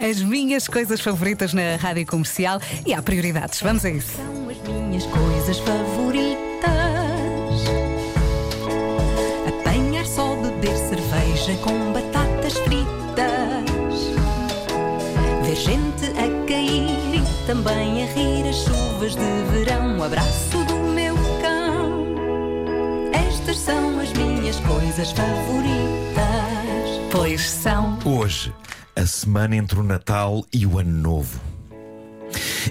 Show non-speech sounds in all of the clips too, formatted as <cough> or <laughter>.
As minhas coisas favoritas na rádio comercial e há prioridades. Vamos a isso. São as minhas coisas favoritas: apanhar só, beber cerveja com batatas fritas, ver gente a cair e também a rir as chuvas de verão. O abraço do meu cão. Estas são as minhas coisas favoritas. Pois são. Hoje, a semana entre o Natal e o Ano Novo.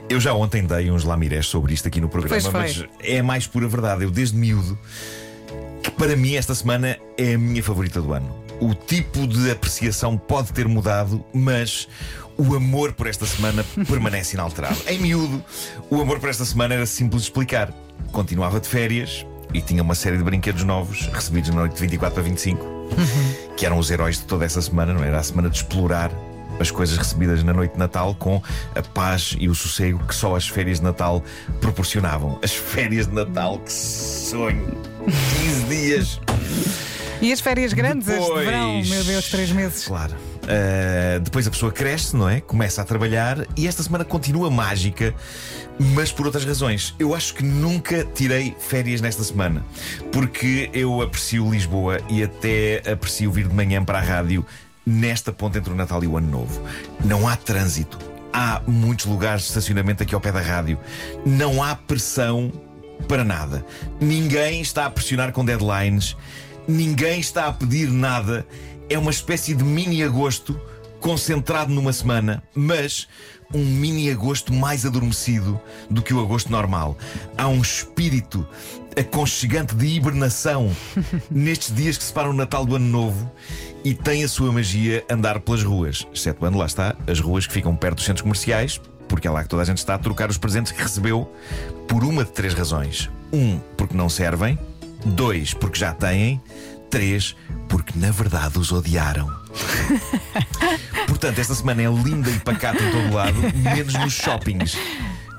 Eu já ontem dei uns lamirés sobre isto aqui no programa, mas é a mais pura verdade. Eu, desde miúdo, que para mim esta semana é a minha favorita do ano. O tipo de apreciação pode ter mudado, mas o amor por esta semana <laughs> permanece inalterado. Em miúdo, o amor por esta semana era simples de explicar. Continuava de férias e tinha uma série de brinquedos novos recebidos na noite de 24 a 25 que eram os heróis de toda essa semana, não é? era? A semana de explorar as coisas recebidas na noite de Natal com a paz e o sossego que só as férias de Natal proporcionavam. As férias de Natal, que sonho! 15 dias! E as férias grandes, as de Depois- verão, meu Deus, três meses. Claro. Uh, depois a pessoa cresce, não é? Começa a trabalhar e esta semana continua mágica, mas por outras razões. Eu acho que nunca tirei férias nesta semana, porque eu aprecio Lisboa e até aprecio vir de manhã para a rádio nesta ponte entre o Natal e o Ano Novo. Não há trânsito. Há muitos lugares de estacionamento aqui ao pé da rádio. Não há pressão para nada. Ninguém está a pressionar com deadlines. Ninguém está a pedir nada. É uma espécie de mini agosto concentrado numa semana, mas um mini agosto mais adormecido do que o agosto normal. Há um espírito aconchegante de hibernação <laughs> nestes dias que separam o Natal do Ano Novo e tem a sua magia andar pelas ruas. Exceto quando lá está, as ruas que ficam perto dos centros comerciais, porque é lá que toda a gente está a trocar os presentes que recebeu por uma de três razões. Um, porque não servem. Dois, porque já têm. Três, porque na verdade os odiaram. <laughs> Portanto, esta semana é linda e pacata em todo lado, menos nos shoppings.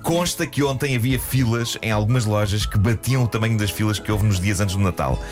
Consta que ontem havia filas em algumas lojas que batiam o tamanho das filas que houve nos dias antes do Natal.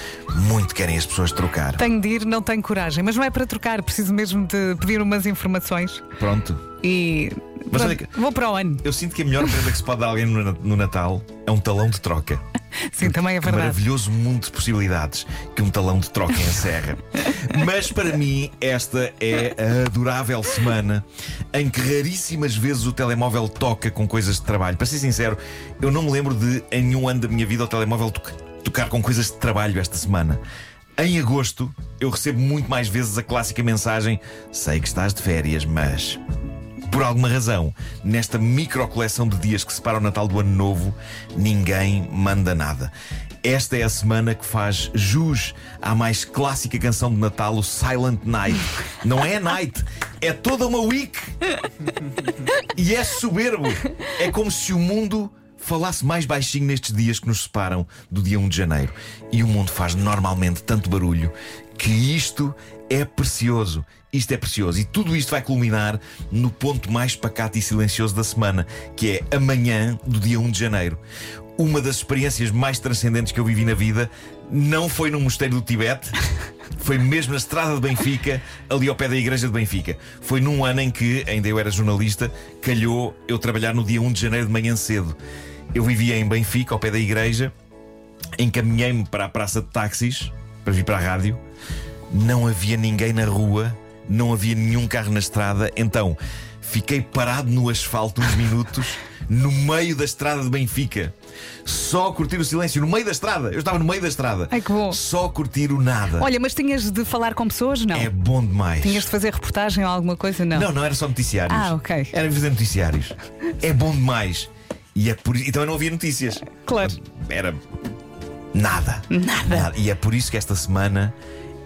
Muito querem as pessoas trocar. Tenho de ir, não tenho coragem, mas não é para trocar, preciso mesmo de pedir umas informações Pronto. e. Mas olha que- Vou para o ano. Eu sinto que a melhor prenda que se pode dar a alguém no, no Natal é um talão de troca. <laughs> Sim, também é verdade. maravilhoso mundo de possibilidades que um talão de troca encerra. <laughs> Mas para mim, esta é a adorável semana em que raríssimas vezes o telemóvel toca com coisas de trabalho. Para ser sincero, eu não me lembro de, em nenhum ano da minha vida, o telemóvel toca- tocar com coisas de trabalho esta semana. Em agosto, eu recebo muito mais vezes a clássica mensagem: Sei que estás de férias, mas. Por alguma razão, nesta micro coleção de dias que separa o Natal do Ano Novo, ninguém manda nada. Esta é a semana que faz jus à mais clássica canção de Natal, o Silent Night. Não é Night, é toda uma week. E é soberbo. É como se o mundo falasse mais baixinho nestes dias que nos separam do dia 1 de janeiro. E o mundo faz normalmente tanto barulho que isto é precioso. Isto é precioso. E tudo isto vai culminar no ponto mais pacato e silencioso da semana, que é amanhã do dia 1 de janeiro. Uma das experiências mais transcendentes que eu vivi na vida não foi no mosteiro do Tibete, <laughs> foi mesmo na estrada de Benfica, ali ao pé da igreja de Benfica. Foi num ano em que, ainda eu era jornalista, calhou eu trabalhar no dia 1 de janeiro de manhã cedo. Eu vivia em Benfica, ao pé da igreja, encaminhei-me para a praça de táxis para vir para a rádio. Não havia ninguém na rua, não havia nenhum carro na estrada, então fiquei parado no asfalto uns minutos, <laughs> no meio da estrada de Benfica. Só curtir o silêncio, no meio da estrada. Eu estava no meio da estrada. Ai, que bom. Só curtir o nada. Olha, mas tinhas de falar com pessoas? Não. É bom demais. Tinhas de fazer reportagem ou alguma coisa? Não. Não, não era só noticiários. Ah, ok. Era fazer noticiários. É bom demais. E, é por... e também não havia notícias. Claro. Era nada. Nada. E é por isso que esta semana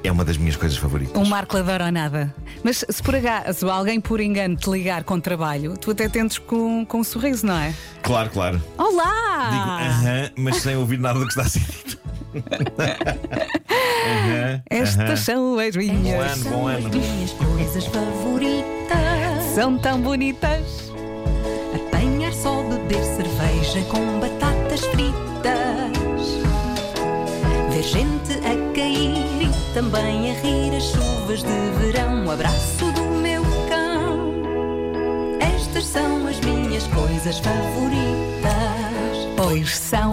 é uma das minhas coisas favoritas. Um Marco adora nada. Mas se por acaso alguém por engano te ligar com trabalho, tu até tentes com, com um sorriso, não é? Claro, claro. Digo Olá! aham, mas sem ouvir nada do que está a ser dito. <laughs> Aham, Estas aham. são as Bom minhas. ano, bom ano. minhas coisas favoritas. São tão bonitas. Apanhar só, beber cerveja com também a rir as chuvas de verão. Um abraço do meu cão. Estas são as minhas coisas favoritas, pois são.